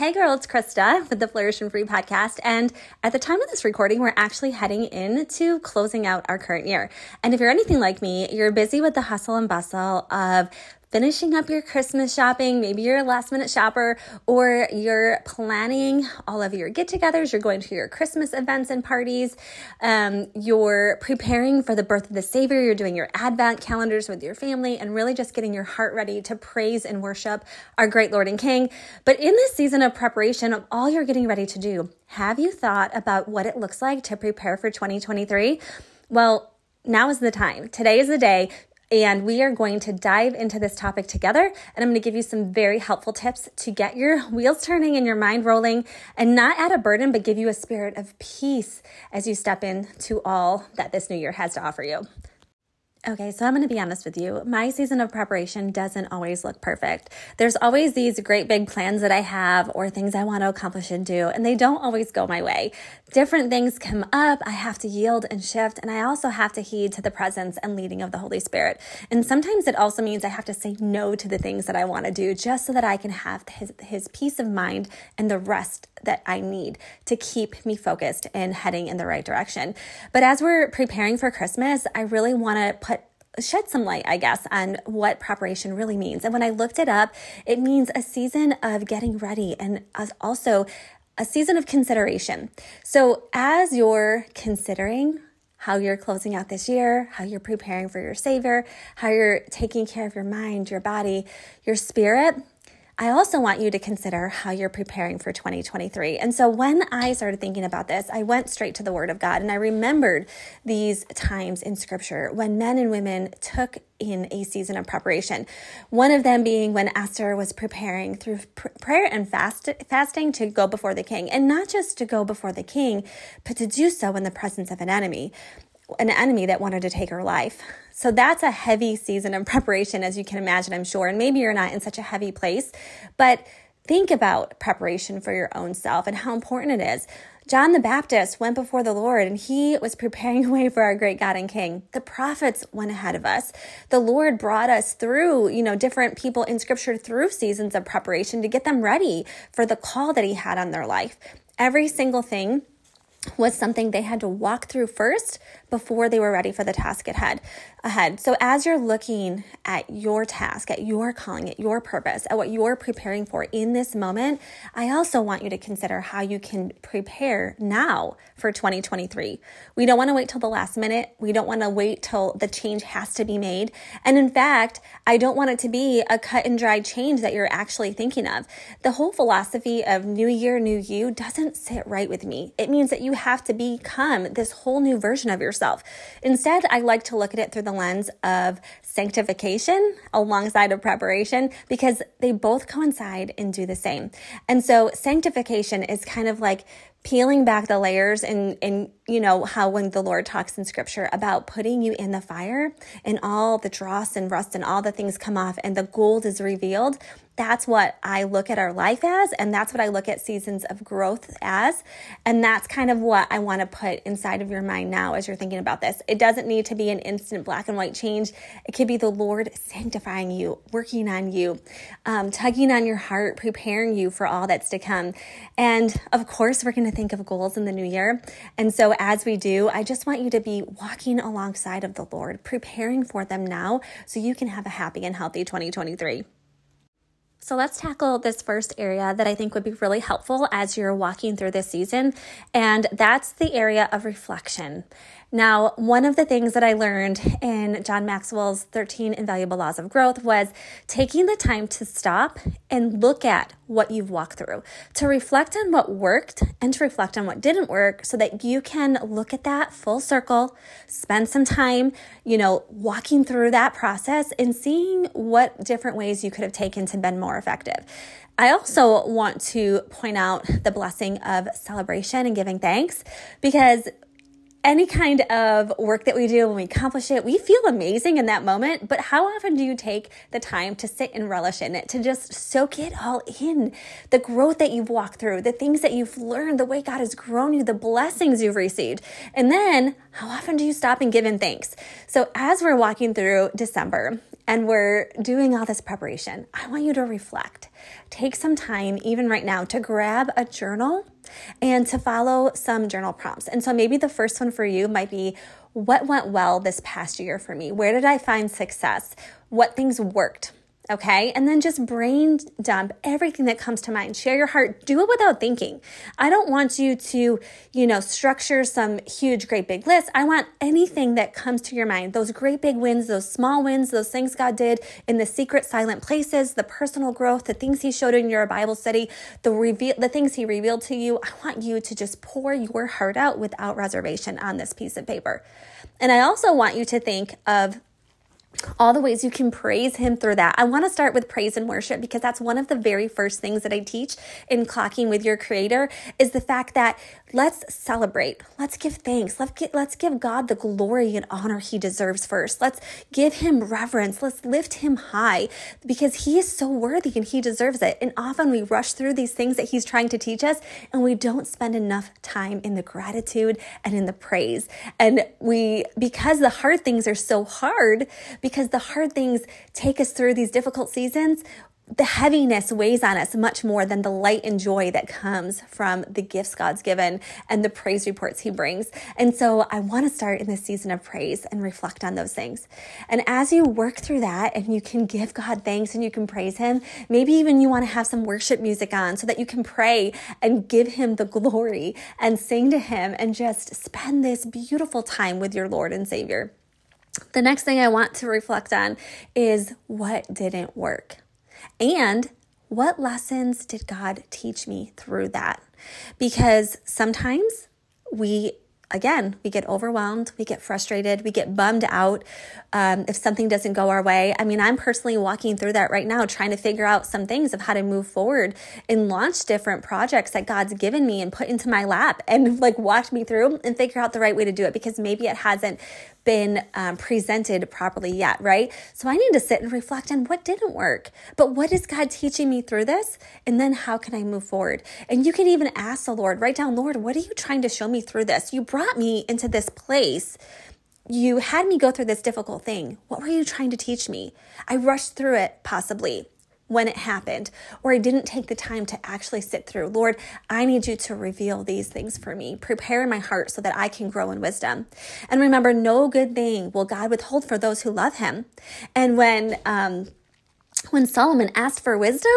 Hey girl, it's Krista with the Flourish and Free podcast. And at the time of this recording, we're actually heading into closing out our current year. And if you're anything like me, you're busy with the hustle and bustle of finishing up your Christmas shopping. Maybe you're a last minute shopper or you're planning all of your get togethers. You're going to your Christmas events and parties. Um, you're preparing for the birth of the Savior. You're doing your Advent calendars with your family and really just getting your heart ready to praise and worship our great Lord and King. But in this season of preparation of all you're getting ready to do, have you thought about what it looks like to prepare for 2023? Well, now is the time. Today is the day and we are going to dive into this topic together. And I'm going to give you some very helpful tips to get your wheels turning and your mind rolling and not add a burden, but give you a spirit of peace as you step into all that this new year has to offer you. Okay, so I'm going to be honest with you. My season of preparation doesn't always look perfect. There's always these great big plans that I have or things I want to accomplish and do, and they don't always go my way. Different things come up. I have to yield and shift, and I also have to heed to the presence and leading of the Holy Spirit. And sometimes it also means I have to say no to the things that I want to do just so that I can have his, his peace of mind and the rest that I need to keep me focused and heading in the right direction. But as we're preparing for Christmas, I really want to shed some light, I guess, on what preparation really means. And when I looked it up, it means a season of getting ready and also a season of consideration. So as you're considering how you're closing out this year, how you're preparing for your Savior, how you're taking care of your mind, your body, your spirit, I also want you to consider how you're preparing for 2023. And so when I started thinking about this, I went straight to the Word of God and I remembered these times in Scripture when men and women took in a season of preparation. One of them being when Esther was preparing through pr- prayer and fast, fasting to go before the king, and not just to go before the king, but to do so in the presence of an enemy an enemy that wanted to take her life. So that's a heavy season of preparation, as you can imagine, I'm sure. And maybe you're not in such a heavy place, but think about preparation for your own self and how important it is. John the Baptist went before the Lord and he was preparing a way for our great God and King. The prophets went ahead of us. The Lord brought us through, you know, different people in scripture through seasons of preparation to get them ready for the call that he had on their life. Every single thing was something they had to walk through first before they were ready for the task ahead ahead. So as you're looking at your task, at your calling, at your purpose, at what you're preparing for in this moment, I also want you to consider how you can prepare now for 2023. We don't want to wait till the last minute. We don't want to wait till the change has to be made. And in fact, I don't want it to be a cut and dry change that you're actually thinking of. The whole philosophy of new year, new you doesn't sit right with me. It means that you have to become this whole new version of yourself. Instead, I like to look at it through the lens of sanctification alongside of preparation because they both coincide and do the same. And so sanctification is kind of like peeling back the layers and and you know how when the lord talks in scripture about putting you in the fire and all the dross and rust and all the things come off and the gold is revealed that's what I look at our life as, and that's what I look at seasons of growth as. And that's kind of what I want to put inside of your mind now as you're thinking about this. It doesn't need to be an instant black and white change, it could be the Lord sanctifying you, working on you, um, tugging on your heart, preparing you for all that's to come. And of course, we're going to think of goals in the new year. And so, as we do, I just want you to be walking alongside of the Lord, preparing for them now so you can have a happy and healthy 2023. So let's tackle this first area that I think would be really helpful as you're walking through this season, and that's the area of reflection. Now, one of the things that I learned in John Maxwell's 13 Invaluable Laws of Growth was taking the time to stop and look at what you've walked through, to reflect on what worked and to reflect on what didn't work so that you can look at that full circle, spend some time, you know, walking through that process and seeing what different ways you could have taken to been more effective. I also want to point out the blessing of celebration and giving thanks because any kind of work that we do when we accomplish it, we feel amazing in that moment. But how often do you take the time to sit and relish in it, to just soak it all in? The growth that you've walked through, the things that you've learned, the way God has grown you, the blessings you've received. And then how often do you stop and give Him thanks? So as we're walking through December, and we're doing all this preparation, I want you to reflect. Take some time, even right now, to grab a journal and to follow some journal prompts. And so maybe the first one for you might be what went well this past year for me? Where did I find success? What things worked? Okay. And then just brain dump everything that comes to mind. Share your heart. Do it without thinking. I don't want you to, you know, structure some huge, great big list. I want anything that comes to your mind. Those great big wins, those small wins, those things God did in the secret, silent places, the personal growth, the things He showed in your Bible study, the reveal, the things He revealed to you. I want you to just pour your heart out without reservation on this piece of paper. And I also want you to think of all the ways you can praise him through that. I want to start with praise and worship because that's one of the very first things that I teach in clocking with your creator is the fact that let's celebrate. Let's give thanks. Let's get, let's give God the glory and honor he deserves first. Let's give him reverence. Let's lift him high because he is so worthy and he deserves it. And often we rush through these things that he's trying to teach us and we don't spend enough time in the gratitude and in the praise. And we because the hard things are so hard, because the hard things take us through these difficult seasons, the heaviness weighs on us much more than the light and joy that comes from the gifts God's given and the praise reports He brings. And so I want to start in this season of praise and reflect on those things. And as you work through that and you can give God thanks and you can praise Him, maybe even you want to have some worship music on so that you can pray and give Him the glory and sing to Him and just spend this beautiful time with your Lord and Savior. The next thing I want to reflect on is what didn't work and what lessons did God teach me through that? Because sometimes we again, we get overwhelmed, we get frustrated, we get bummed out um, if something doesn't go our way. I mean, I'm personally walking through that right now, trying to figure out some things of how to move forward and launch different projects that God's given me and put into my lap and like walked me through and figure out the right way to do it because maybe it hasn't been um, presented properly yet, right? So I need to sit and reflect on what didn't work, but what is God teaching me through this? And then how can I move forward? And you can even ask the Lord, write down, Lord, what are you trying to show me through this? You brought me into this place you had me go through this difficult thing. What were you trying to teach me? I rushed through it, possibly when it happened, or I didn't take the time to actually sit through. Lord, I need you to reveal these things for me. Prepare my heart so that I can grow in wisdom. And remember, no good thing will God withhold for those who love him. And when, um, when Solomon asked for wisdom,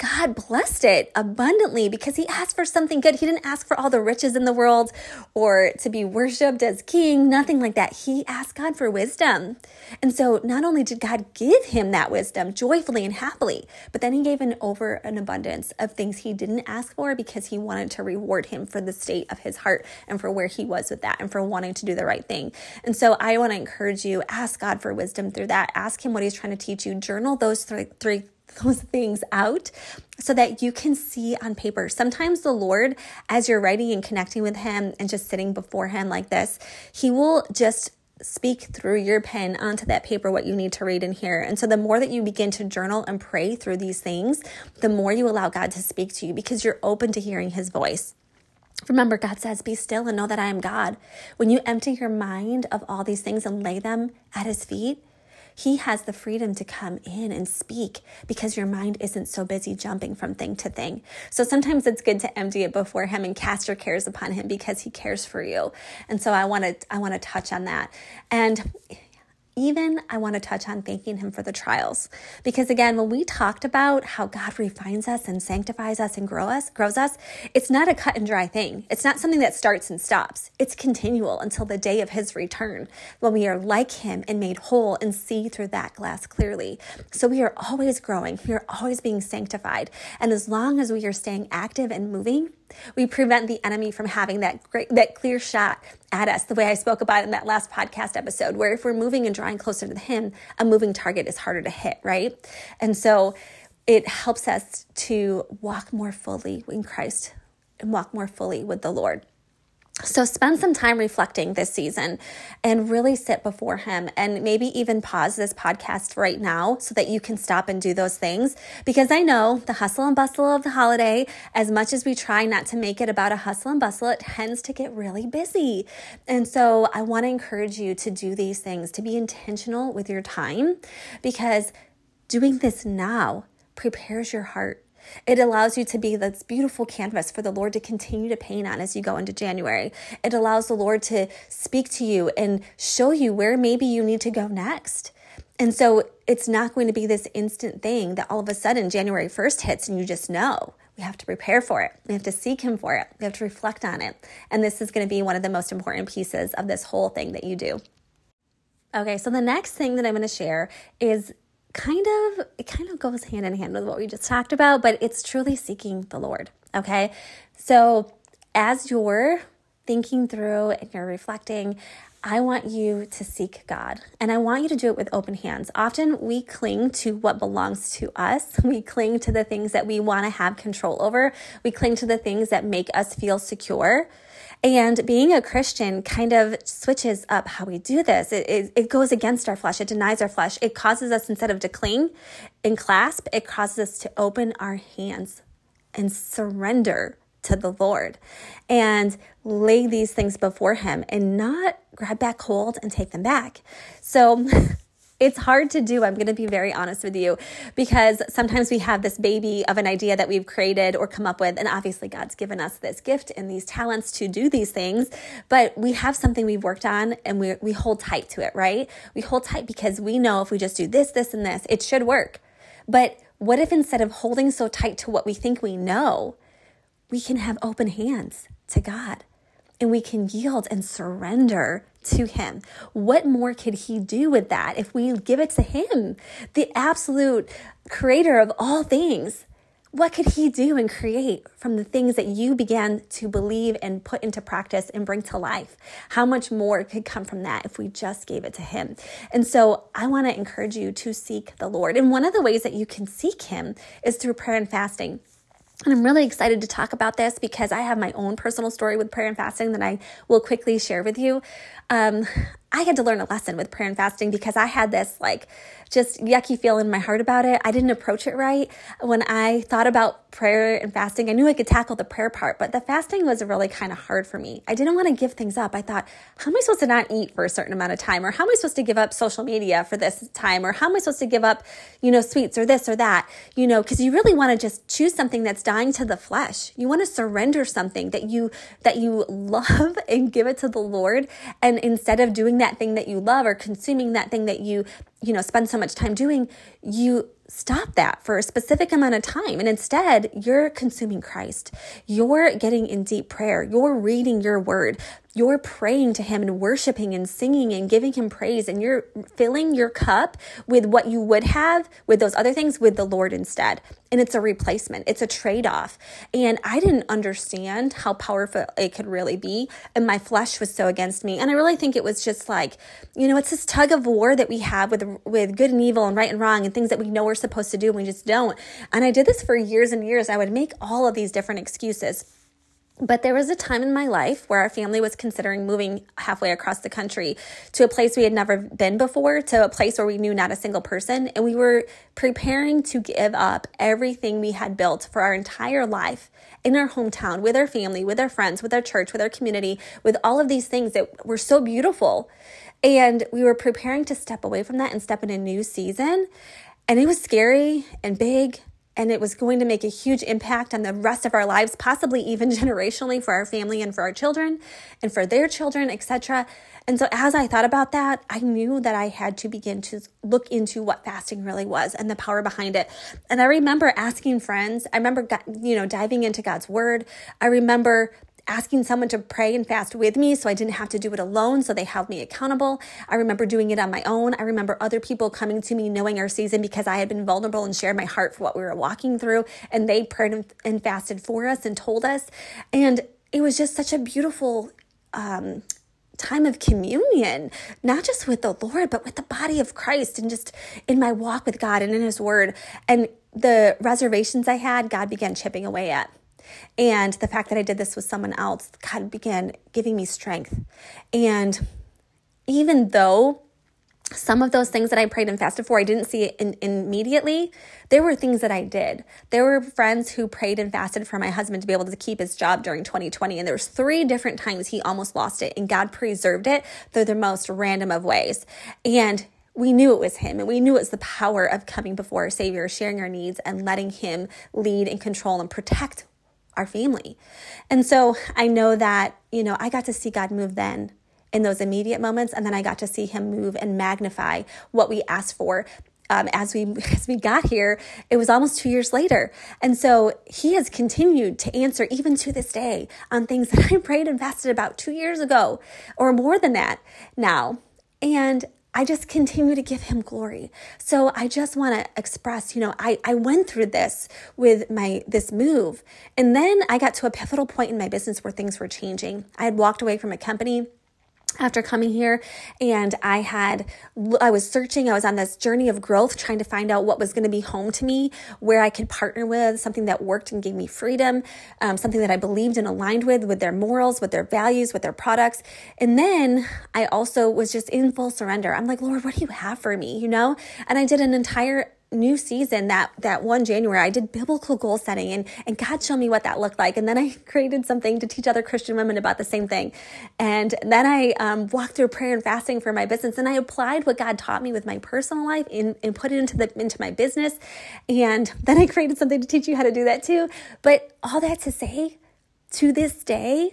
God blessed it abundantly because he asked for something good. He didn't ask for all the riches in the world or to be worshiped as king, nothing like that. He asked God for wisdom. And so not only did God give him that wisdom joyfully and happily, but then he gave an over an abundance of things he didn't ask for because he wanted to reward him for the state of his heart and for where he was with that and for wanting to do the right thing. And so I want to encourage you, ask God for wisdom through that. Ask him what he's trying to teach you. Journal those three, three those things out so that you can see on paper. Sometimes the Lord, as you're writing and connecting with Him and just sitting before Him like this, He will just speak through your pen onto that paper what you need to read and hear. And so the more that you begin to journal and pray through these things, the more you allow God to speak to you because you're open to hearing His voice. Remember, God says, Be still and know that I am God. When you empty your mind of all these things and lay them at His feet, he has the freedom to come in and speak because your mind isn't so busy jumping from thing to thing. So sometimes it's good to empty it before him and cast your cares upon him because he cares for you. And so I want to I want to touch on that. And even I want to touch on thanking Him for the trials. Because again, when we talked about how God refines us and sanctifies us and grow us, grows us, it's not a cut and dry thing. It's not something that starts and stops. It's continual until the day of His return when we are like Him and made whole and see through that glass clearly. So we are always growing. We are always being sanctified. And as long as we are staying active and moving, we prevent the enemy from having that great, that clear shot at us, the way I spoke about in that last podcast episode, where if we're moving and drawing closer to him, a moving target is harder to hit, right? And so it helps us to walk more fully in Christ and walk more fully with the Lord. So spend some time reflecting this season and really sit before him and maybe even pause this podcast right now so that you can stop and do those things because I know the hustle and bustle of the holiday as much as we try not to make it about a hustle and bustle it tends to get really busy. And so I want to encourage you to do these things to be intentional with your time because doing this now prepares your heart it allows you to be this beautiful canvas for the Lord to continue to paint on as you go into January. It allows the Lord to speak to you and show you where maybe you need to go next. And so it's not going to be this instant thing that all of a sudden January 1st hits and you just know. We have to prepare for it. We have to seek Him for it. We have to reflect on it. And this is going to be one of the most important pieces of this whole thing that you do. Okay, so the next thing that I'm going to share is kind of it kind of goes hand in hand with what we just talked about, but it's truly seeking the Lord. Okay. So as you're thinking through and you're reflecting, I want you to seek God and I want you to do it with open hands. Often we cling to what belongs to us. We cling to the things that we want to have control over. We cling to the things that make us feel secure. And being a Christian kind of switches up how we do this. It, it, it, goes against our flesh, it denies our flesh. It causes us, instead of to cling and clasp, it causes us to open our hands and surrender to the Lord and lay these things before Him and not grab back hold and take them back. So, It's hard to do. I'm going to be very honest with you because sometimes we have this baby of an idea that we've created or come up with. And obviously, God's given us this gift and these talents to do these things. But we have something we've worked on and we, we hold tight to it, right? We hold tight because we know if we just do this, this, and this, it should work. But what if instead of holding so tight to what we think we know, we can have open hands to God and we can yield and surrender to Him. What more could He do with that if we give it to Him, the absolute creator of all things? What could He do and create from the things that you began to believe and put into practice and bring to life? How much more could come from that if we just gave it to Him? And so I want to encourage you to seek the Lord. And one of the ways that you can seek Him is through prayer and fasting. And I'm really excited to talk about this because I have my own personal story with prayer and fasting that I will quickly share with you. Um, I had to learn a lesson with prayer and fasting because I had this like just yucky feeling in my heart about it. I didn't approach it right. When I thought about prayer and fasting, I knew I could tackle the prayer part, but the fasting was really kind of hard for me. I didn't want to give things up. I thought, how am I supposed to not eat for a certain amount of time? Or how am I supposed to give up social media for this time? Or how am I supposed to give up, you know, sweets or this or that? You know, because you really want to just choose something that's dying to the flesh. You want to surrender something that you that you love and give it to the Lord. And instead of doing that thing that you love or consuming that thing that you, you know, spend so much time doing, you stop that for a specific amount of time. And instead, you're consuming Christ. You're getting in deep prayer. You're reading your word you're praying to him and worshiping and singing and giving him praise and you're filling your cup with what you would have with those other things with the Lord instead. And it's a replacement. It's a trade-off. And I didn't understand how powerful it could really be, and my flesh was so against me. And I really think it was just like, you know, it's this tug of war that we have with with good and evil and right and wrong and things that we know we're supposed to do and we just don't. And I did this for years and years. I would make all of these different excuses but there was a time in my life where our family was considering moving halfway across the country to a place we had never been before, to a place where we knew not a single person. And we were preparing to give up everything we had built for our entire life in our hometown, with our family, with our friends, with our church, with our community, with all of these things that were so beautiful. And we were preparing to step away from that and step in a new season. And it was scary and big and it was going to make a huge impact on the rest of our lives possibly even generationally for our family and for our children and for their children etc and so as i thought about that i knew that i had to begin to look into what fasting really was and the power behind it. And i remember asking friends. I remember you know diving into god's word. I remember asking someone to pray and fast with me so I didn't have to do it alone. So they held me accountable. I remember doing it on my own. I remember other people coming to me knowing our season because I had been vulnerable and shared my heart for what we were walking through. And they prayed and fasted for us and told us. And it was just such a beautiful, um, time of communion, not just with the Lord, but with the body of Christ and just in my walk with God and in His Word. And the reservations I had, God began chipping away at. And the fact that I did this with someone else, God began giving me strength. And even though some of those things that I prayed and fasted for, I didn't see it in, immediately. There were things that I did. There were friends who prayed and fasted for my husband to be able to keep his job during 2020. And there was three different times he almost lost it and God preserved it through the most random of ways. And we knew it was him and we knew it was the power of coming before our savior, sharing our needs and letting him lead and control and protect our family. And so I know that, you know, I got to see God move then in those immediate moments and then I got to see him move and magnify what we asked for. Um, as we as we got here it was almost two years later. And so he has continued to answer even to this day on things that i prayed and fasted about two years ago or more than that now. And I just continue to give him glory. So I just want to express, you know, I, I went through this with my this move. And then I got to a pivotal point in my business where things were changing. I had walked away from a company after coming here and i had i was searching i was on this journey of growth trying to find out what was going to be home to me where i could partner with something that worked and gave me freedom um, something that i believed and aligned with with their morals with their values with their products. And then i also was just in full surrender. I'm like lord what do you have for me? You know? And i did an entire new season that that one January I did biblical goal setting and and God showed me what that looked like. And then I created something to teach other Christian women about the same thing. And then I um, walked through prayer and fasting for my business and I applied what God taught me with my personal life and, and put it into the into my business. And then I created something to teach you how to do that too. But all that to say to this day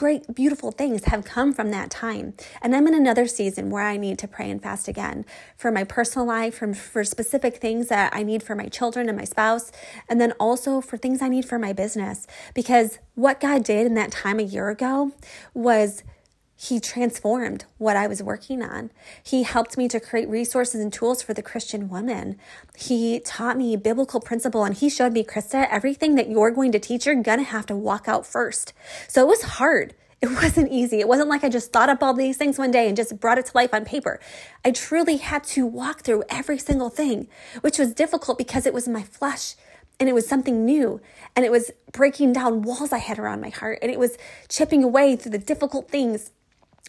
great, beautiful things have come from that time. And I'm in another season where I need to pray and fast again for my personal life, for, for specific things that I need for my children and my spouse, and then also for things I need for my business. Because what God did in that time a year ago was he transformed what I was working on. He helped me to create resources and tools for the Christian woman. He taught me biblical principle and he showed me, Krista, everything that you're going to teach, you're going to have to walk out first. So it was hard. It wasn't easy. It wasn't like I just thought up all these things one day and just brought it to life on paper. I truly had to walk through every single thing, which was difficult because it was my flesh and it was something new and it was breaking down walls I had around my heart and it was chipping away through the difficult things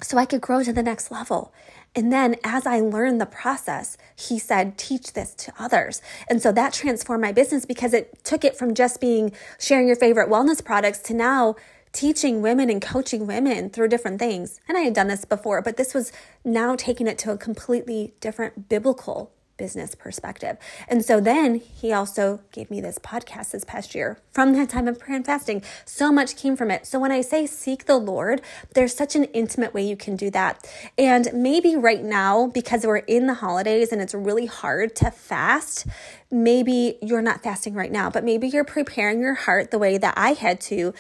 so I could grow to the next level. And then as I learned the process, he said, teach this to others. And so that transformed my business because it took it from just being sharing your favorite wellness products to now teaching women and coaching women through different things. And I had done this before, but this was now taking it to a completely different biblical business perspective. And so then he also gave me this podcast this past year from that time of prayer and fasting. So much came from it. So when I say seek the Lord, there's such an intimate way you can do that. And maybe right now, because we're in the holidays and it's really hard to fast, maybe you're not fasting right now, but maybe you're preparing your heart the way that I had to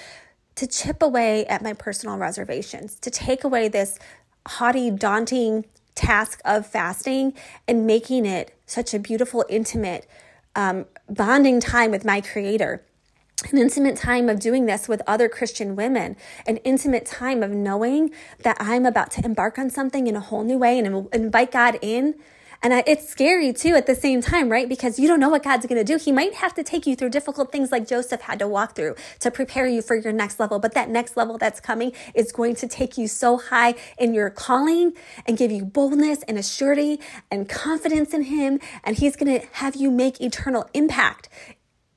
to chip away at my personal reservations, to take away this haughty, daunting task of fasting and making it such a beautiful, intimate, um, bonding time with my Creator. An intimate time of doing this with other Christian women, an intimate time of knowing that I'm about to embark on something in a whole new way and invite God in and I, it's scary too at the same time, right? Because you don't know what God's going to do. He might have to take you through difficult things like Joseph had to walk through to prepare you for your next level. But that next level that's coming is going to take you so high in your calling and give you boldness and assurity and confidence in Him. And He's going to have you make eternal impact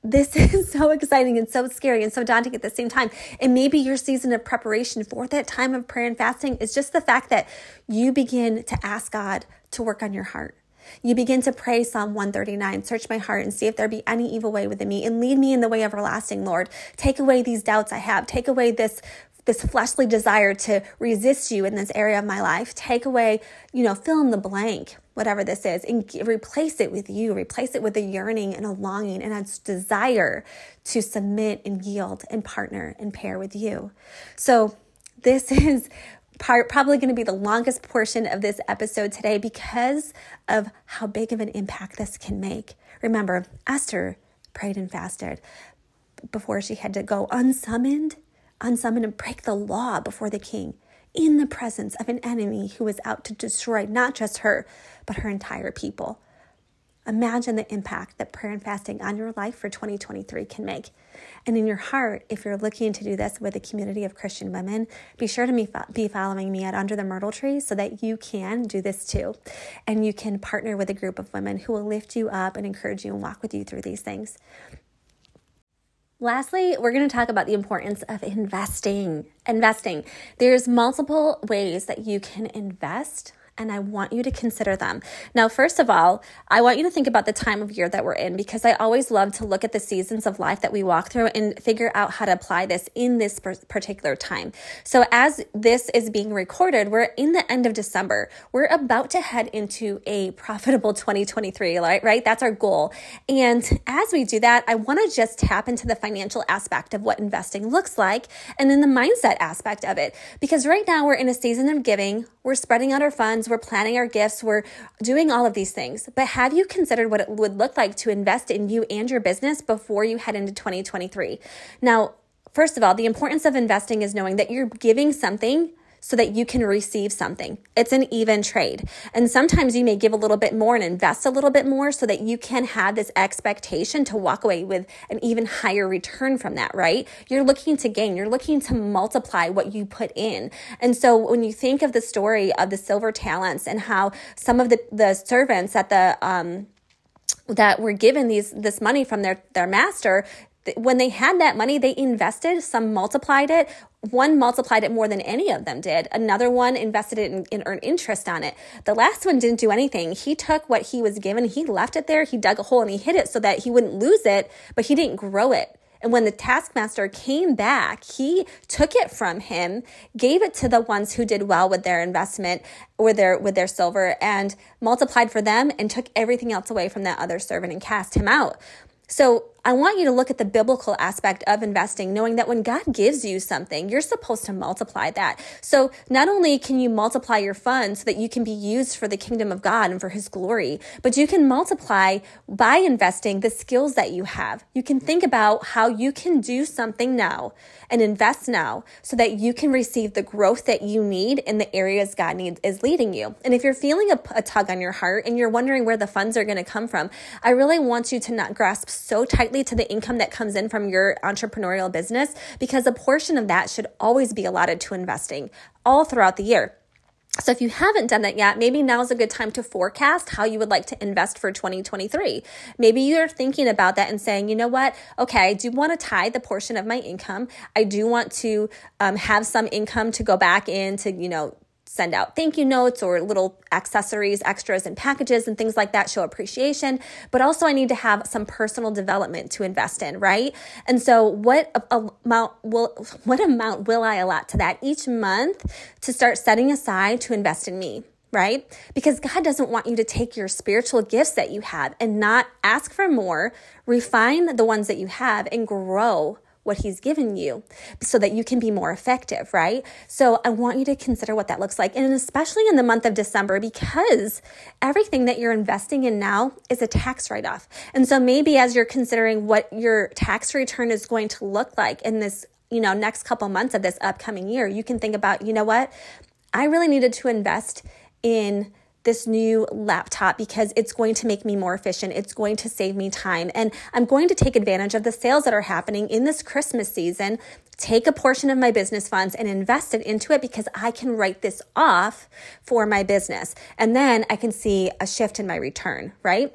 this is so exciting and so scary and so daunting at the same time. And maybe your season of preparation for that time of prayer and fasting is just the fact that you begin to ask God to work on your heart. You begin to pray Psalm 139 Search my heart and see if there be any evil way within me, and lead me in the way everlasting, Lord. Take away these doubts I have. Take away this this fleshly desire to resist you in this area of my life. Take away, you know, fill in the blank, whatever this is, and replace it with you. Replace it with a yearning and a longing and a desire to submit and yield and partner and pair with you. So, this is part, probably going to be the longest portion of this episode today because of how big of an impact this can make. Remember, Esther prayed and fasted before she had to go unsummoned, unsummoned and break the law before the king in the presence of an enemy who was out to destroy not just her, but her entire people. Imagine the impact that prayer and fasting on your life for 2023 can make. And in your heart, if you're looking to do this with a community of Christian women, be sure to be following me at Under the Myrtle Tree so that you can do this too. And you can partner with a group of women who will lift you up and encourage you and walk with you through these things. Lastly, we're going to talk about the importance of investing. Investing. There's multiple ways that you can invest and I want you to consider them. Now, first of all, I want you to think about the time of year that we're in because I always love to look at the seasons of life that we walk through and figure out how to apply this in this particular time. So, as this is being recorded, we're in the end of December. We're about to head into a profitable 2023, right? right? That's our goal. And as we do that, I want to just tap into the financial aspect of what investing looks like and then the mindset aspect of it. Because right now we're in a season of giving, we're spreading out our funds we're planning our gifts, we're doing all of these things. But have you considered what it would look like to invest in you and your business before you head into 2023? Now, first of all, the importance of investing is knowing that you're giving something so that you can receive something. It's an even trade. And sometimes you may give a little bit more and invest a little bit more so that you can have this expectation to walk away with an even higher return from that, right? You're looking to gain, you're looking to multiply what you put in. And so when you think of the story of the silver talents and how some of the, the servants at the, um, that were given these this money from their their master when they had that money, they invested, some multiplied it. One multiplied it more than any of them did. Another one invested it and, earned interest on it. The last one didn't do anything. He took what he was given, he left it there, he dug a hole and he hid it so that he wouldn't lose it, but he didn't grow it. And when the taskmaster came back, he took it from him, gave it to the ones who did well with their investment or their with their silver and multiplied for them and took everything else away from that other servant and cast him out. So I want you to look at the biblical aspect of investing, knowing that when God gives you something, you're supposed to multiply that. So not only can you multiply your funds so that you can be used for the kingdom of God and for his glory, but you can multiply by investing the skills that you have. You can think about how you can do something now and invest now so that you can receive the growth that you need in the areas God needs is leading you. And if you're feeling a, a tug on your heart and you're wondering where the funds are going to come from, I really want you to not grasp so tightly to the income that comes in from your entrepreneurial business because a portion of that should always be allotted to investing all throughout the year. So if you haven't done that yet, maybe now is a good time to forecast how you would like to invest for 2023. Maybe you're thinking about that and saying, you know what? Okay, I do want to tie the portion of my income. I do want to um, have some income to go back into, you know, send out thank you notes or little accessories, extras, and packages and things like that, show appreciation. But also, I need to have some personal development to invest in, right? And so, what amount will what amount will I allot to that each month to start setting aside to invest in me? Right? Because God doesn't want you to take your spiritual gifts that you have and not ask for more, refine the ones that you have, and grow what he's given you so that you can be more effective, right? So I want you to consider what that looks like. And especially in the month of December, because everything that you're investing in now is a tax write off. And so maybe as you're considering what your tax return is going to look like in this you know next couple months of this upcoming year you can think about you know what i really needed to invest in this new laptop because it's going to make me more efficient. It's going to save me time. And I'm going to take advantage of the sales that are happening in this Christmas season, take a portion of my business funds and invest it into it because I can write this off for my business. And then I can see a shift in my return, right?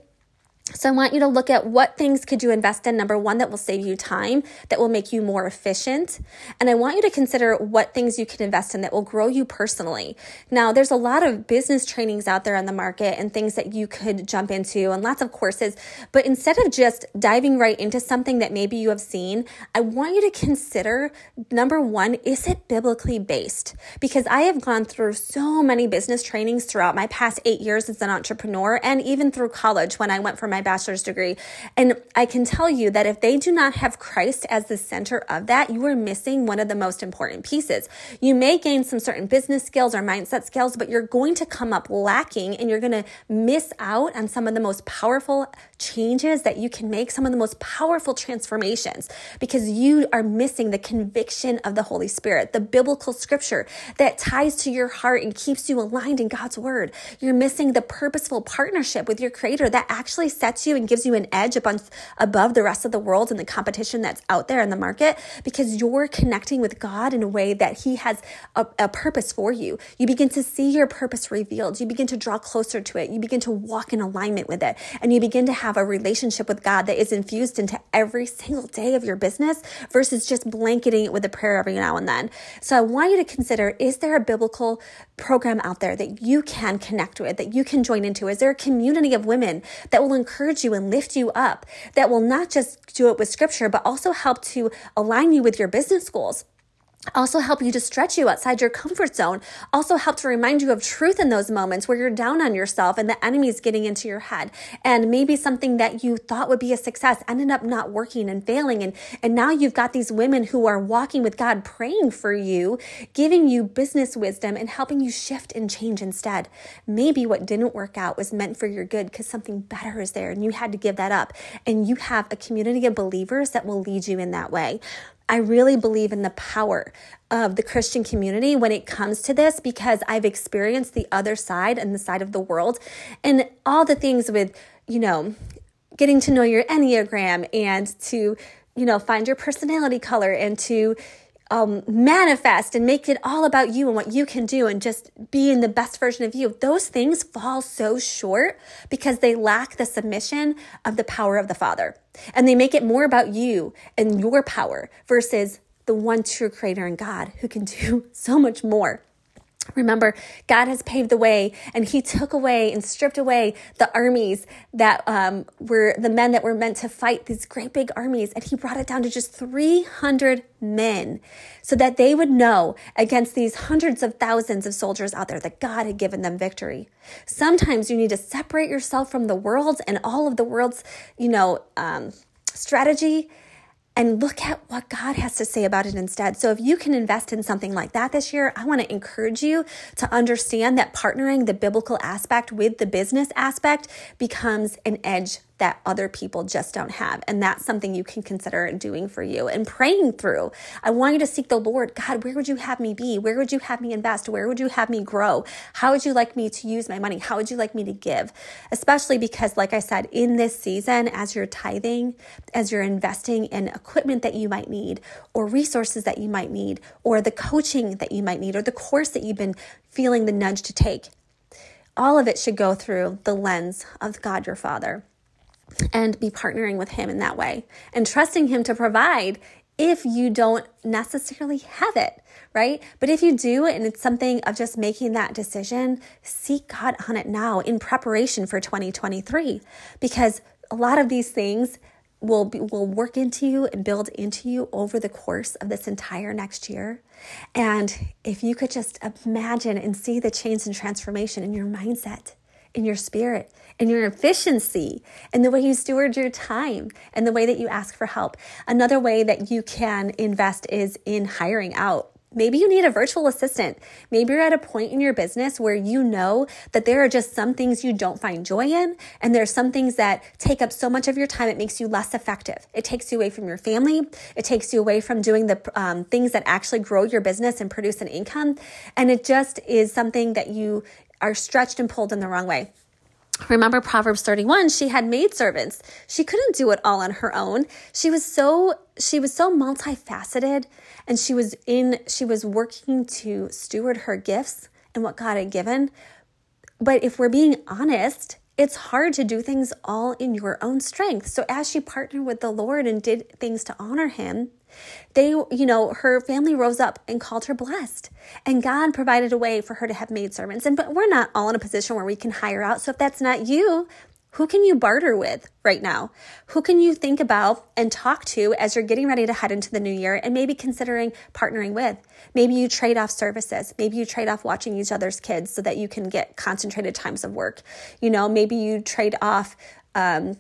So I want you to look at what things could you invest in. Number one, that will save you time, that will make you more efficient. And I want you to consider what things you can invest in that will grow you personally. Now, there's a lot of business trainings out there on the market and things that you could jump into and lots of courses. But instead of just diving right into something that maybe you have seen, I want you to consider number one, is it biblically based? Because I have gone through so many business trainings throughout my past eight years as an entrepreneur and even through college when I went for my my bachelor's degree. And I can tell you that if they do not have Christ as the center of that, you are missing one of the most important pieces. You may gain some certain business skills or mindset skills, but you're going to come up lacking and you're going to miss out on some of the most powerful changes that you can make, some of the most powerful transformations because you are missing the conviction of the Holy Spirit, the biblical scripture that ties to your heart and keeps you aligned in God's word. You're missing the purposeful partnership with your creator that actually sets you and gives you an edge above the rest of the world and the competition that's out there in the market because you're connecting with God in a way that he has a, a purpose for you. You begin to see your purpose revealed. You begin to draw closer to it. You begin to walk in alignment with it and you begin to have a relationship with God that is infused into every single day of your business versus just blanketing it with a prayer every now and then. So I want you to consider is there a biblical program out there that you can connect with, that you can join into? Is there a community of women that will encourage you and lift you up, that will not just do it with scripture, but also help to align you with your business goals? Also help you to stretch you outside your comfort zone. Also help to remind you of truth in those moments where you're down on yourself and the enemy's getting into your head. And maybe something that you thought would be a success ended up not working and failing. And and now you've got these women who are walking with God praying for you giving you business wisdom and helping you shift and change instead. Maybe what didn't work out was meant for your good because something better is there and you had to give that up. And you have a community of believers that will lead you in that way I really believe in the power of the Christian community when it comes to this because I've experienced the other side and the side of the world and all the things with, you know, getting to know your Enneagram and to, you know, find your personality color and to, um, manifest and make it all about you and what you can do and just being the best version of you, those things fall so short because they lack the submission of the power of the Father. And they make it more about you and your power versus the one true creator and God who can do so much more. Remember, God has paved the way and He took away and stripped away the armies that um, were the men that were meant to fight these great big armies. And He brought it down to just 300 men so that they would know against these hundreds of thousands of soldiers out there that God had given them victory. Sometimes you need to separate yourself from the world and all of the world's, you know, um, strategy and look at what God has to say about it instead. So, if you can invest in something like that this year, I want to encourage you to understand that partnering the biblical aspect with the business aspect becomes an edge that other people just don't have. And that's something you can consider doing for you and praying through. I want you to seek the Lord. God, where would you have me be? Where would you have me invest? Where would you have me grow? How would you like me to use my money? How would you like me to give? Especially because, like I said, in this season, as you're tithing, as you're investing in equipment that you might need, or resources that you might need, or the coaching that you might need, or the course that you've been feeling the nudge to take, all of it should go through the lens of God your Father and be partnering with Him in that way and trusting Him to provide if you don't necessarily have it, right? But if you do, and it's something of just making that decision, seek God on it now in preparation for 2023 because a lot of these things will be, will work into you and build into you over the course of this entire next year. And if you could just imagine and see the change and transformation in your mindset, in your spirit, in your efficiency, in the way you steward your time, and the way that you ask for help. Another way that you can invest is in hiring out. Maybe you need a virtual assistant. Maybe you're at a point in your business where you know that there are just some things you don't find joy in, and there's some things that take up so much of your time it makes you less effective. It takes you away from your family. It takes you away from doing the um, things that actually grow your business and produce an income. And it just is something that you are stretched and pulled in the wrong way. Remember Proverbs 31, she had maidservants. She couldn't do it all on her own. She was so she was so multifaceted and she was in she was working to steward her gifts and what God had given. But if we're being honest, it's hard to do things all in your own strength. So as she partnered with the Lord and did things to honor him, they, you know, her family rose up and called her blessed. And God provided a way for her to have maidservants. And but we're not all in a position where we can hire out. So if that's not you, who can you barter with right now? Who can you think about and talk to as you're getting ready to head into the new year and maybe considering partnering with? Maybe you trade off services. Maybe you trade off watching each other's kids so that you can get concentrated times of work. You know, maybe you trade off um,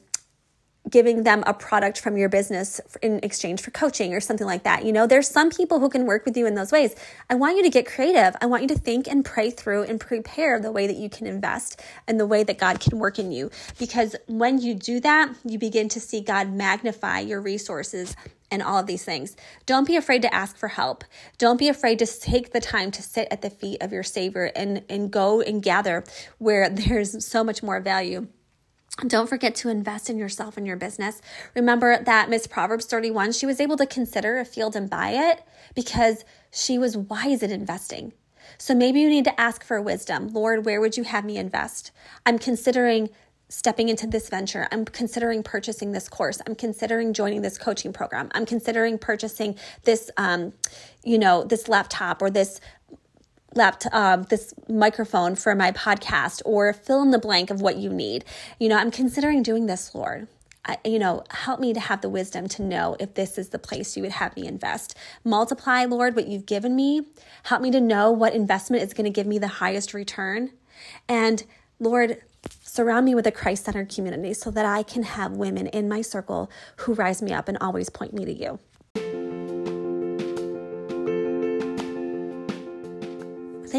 giving them a product from your business in exchange for coaching or something like that. You know, there's some people who can work with you in those ways. I want you to get creative. I want you to think and pray through and prepare the way that you can invest and the way that God can work in you. Because when you do that, you begin to see God magnify your resources and all of these things. Don't be afraid to ask for help. Don't be afraid to take the time to sit at the feet of your Savior and, and go and gather where there's so much more value. Don't forget to invest in yourself and your business. Remember that Miss Proverbs 31, she was able to consider a field and buy it because she was wise at investing. So maybe you need to ask for wisdom. Lord, where would you have me invest? I'm considering stepping into this venture. I'm considering purchasing this course. I'm considering joining this coaching program. I'm considering purchasing this, um, you know, this laptop or this laptop, um, this microphone for my podcast, or fill in the blank of what you need. You know, I'm considering doing this, Lord. I, you know, help me to have the wisdom to know if this is the place you would have me invest. Multiply, Lord, what you've given me. Help me to know what investment is going to give me the highest return. And Lord, surround me with a Christ centered community so that I can have women in my circle who rise me up and always point me to you.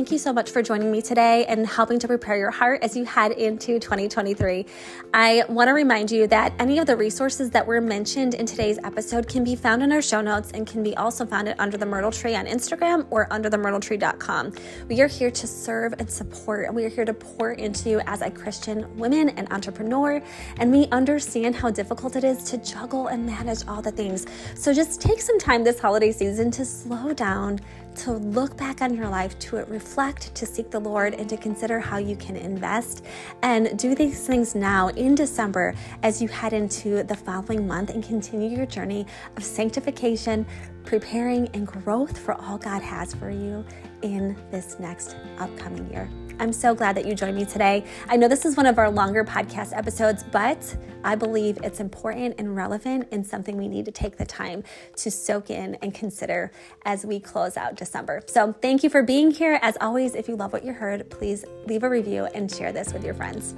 Thank you so much for joining me today and helping to prepare your heart as you head into 2023. I want to remind you that any of the resources that were mentioned in today's episode can be found in our show notes and can be also found at Under the Myrtle Tree on Instagram or underthemyrtletree.com. We are here to serve and support, and we are here to pour into you as a Christian woman and entrepreneur. And we understand how difficult it is to juggle and manage all the things. So just take some time this holiday season to slow down to look back on your life, to reflect, to seek the Lord, and to consider how you can invest and do these things now in December as you head into the following month and continue your journey of sanctification, preparing, and growth for all God has for you in this next upcoming year. I'm so glad that you joined me today. I know this is one of our longer podcast episodes, but I believe it's important and relevant and something we need to take the time to soak in and consider as we close out December. So thank you for being here. As always, if you love what you heard, please leave a review and share this with your friends.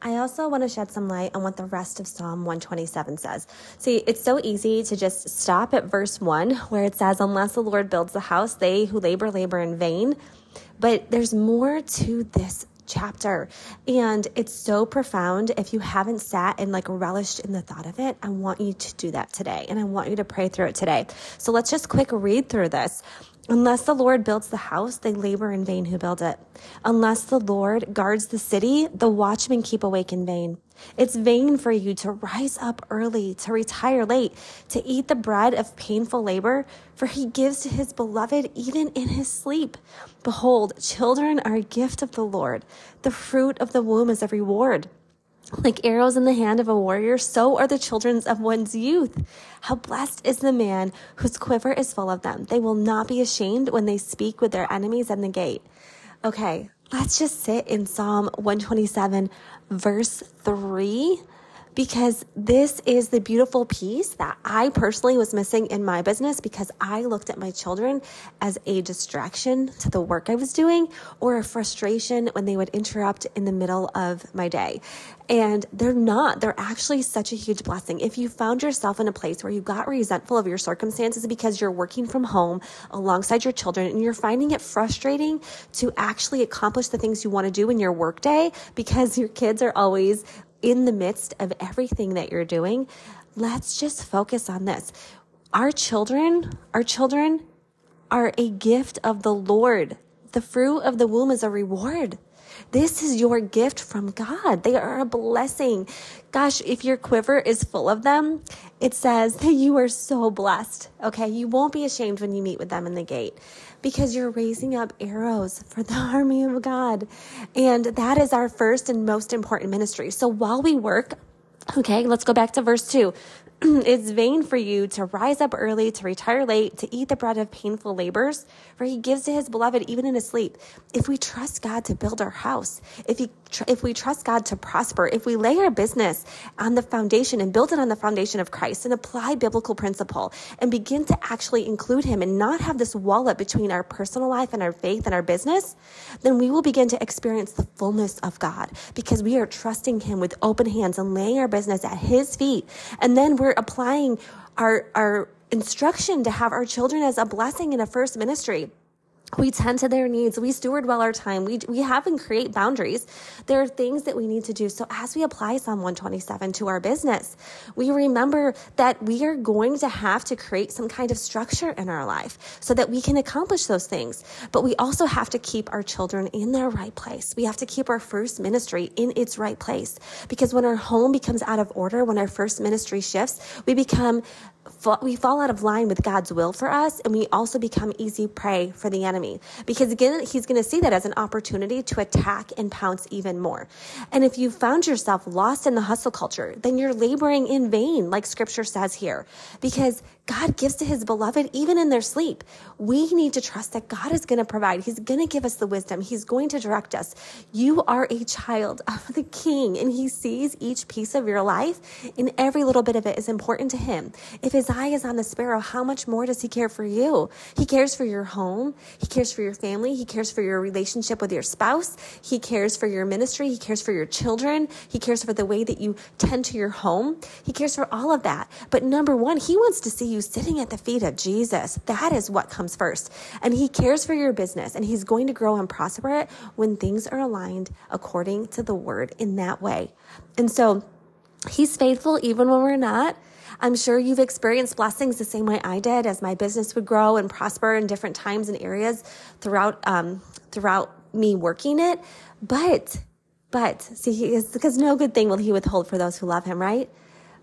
I also want to shed some light on what the rest of Psalm 127 says. See, it's so easy to just stop at verse 1 where it says, Unless the Lord builds the house, they who labor, labor in vain. But there's more to this chapter and it's so profound if you haven't sat and like relished in the thought of it i want you to do that today and i want you to pray through it today so let's just quick read through this Unless the Lord builds the house, they labor in vain who build it. Unless the Lord guards the city, the watchmen keep awake in vain. It's vain for you to rise up early, to retire late, to eat the bread of painful labor, for he gives to his beloved even in his sleep. Behold, children are a gift of the Lord. The fruit of the womb is a reward. Like arrows in the hand of a warrior, so are the children of one's youth. How blessed is the man whose quiver is full of them. They will not be ashamed when they speak with their enemies at the gate. Okay, let's just sit in Psalm 127, verse 3 because this is the beautiful piece that I personally was missing in my business because I looked at my children as a distraction to the work I was doing or a frustration when they would interrupt in the middle of my day. And they're not. They're actually such a huge blessing. If you found yourself in a place where you got resentful of your circumstances because you're working from home alongside your children and you're finding it frustrating to actually accomplish the things you want to do in your workday because your kids are always in the midst of everything that you're doing, let's just focus on this. Our children, our children are a gift of the Lord. The fruit of the womb is a reward. This is your gift from God. They are a blessing. Gosh, if your quiver is full of them, it says that you are so blessed. Okay. You won't be ashamed when you meet with them in the gate because you're raising up arrows for the army of God. And that is our first and most important ministry. So while we work, okay, let's go back to verse two. it's vain for you to rise up early, to retire late, to eat the bread of painful labors, for he gives to his beloved even in his sleep. If we trust God to build our house, if he, if we trust God to prosper, if we lay our business on the foundation and build it on the foundation of Christ and apply biblical principle and begin to actually include him and not have this wall up between our personal life and our faith and our business, then we will begin to experience the fullness of God because we are trusting him with open hands and laying our business at his feet. And then we're applying our, our instruction to have our children as a blessing in a first ministry we tend to their needs. We steward well our time. We, we have and create boundaries. There are things that we need to do. So as we apply Psalm 127 to our business, we remember that we are going to have to create some kind of structure in our life so that we can accomplish those things. But we also have to keep our children in their right place. We have to keep our first ministry in its right place because when our home becomes out of order, when our first ministry shifts, we become we fall out of line with God's will for us, and we also become easy prey for the enemy. Because again, he's going to see that as an opportunity to attack and pounce even more. And if you found yourself lost in the hustle culture, then you're laboring in vain, like scripture says here, because God gives to his beloved even in their sleep. We need to trust that God is going to provide. He's going to give us the wisdom. He's going to direct us. You are a child of the king and he sees each piece of your life and every little bit of it is important to him. If his eye is on the sparrow, how much more does he care for you? He cares for your home. He cares for your family. He cares for your relationship with your spouse. He cares for your ministry. He cares for your children. He cares for the way that you tend to your home. He cares for all of that. But number one, he wants to see you you sitting at the feet of Jesus. That is what comes first. And He cares for your business and He's going to grow and prosper it when things are aligned according to the word in that way. And so He's faithful even when we're not. I'm sure you've experienced blessings the same way I did as my business would grow and prosper in different times and areas throughout, um, throughout me working it. But, but see, because no good thing will he withhold for those who love him, right?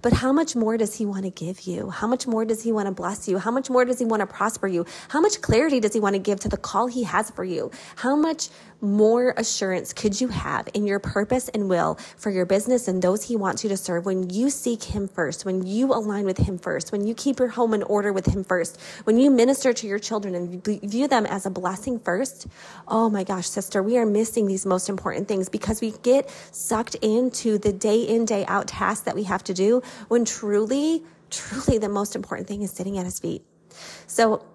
But how much more does he want to give you? How much more does he want to bless you? How much more does he want to prosper you? How much clarity does he want to give to the call he has for you? How much more assurance could you have in your purpose and will for your business and those he wants you to serve when you seek him first, when you align with him first, when you keep your home in order with him first, when you minister to your children and view them as a blessing first? Oh my gosh, sister, we are missing these most important things because we get sucked into the day in, day out tasks that we have to do when truly, truly the most important thing is sitting at his feet. So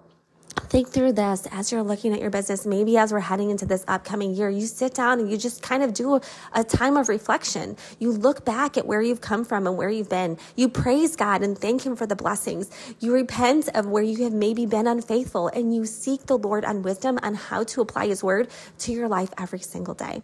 think through this as you're looking at your business. Maybe as we're heading into this upcoming year, you sit down and you just kind of do a, time of reflection. You look back at where you've come from and where you've been. You praise God and thank Him for the blessings. You repent of where you have maybe been unfaithful and you seek the Lord on wisdom on how to apply His word to your life every single day.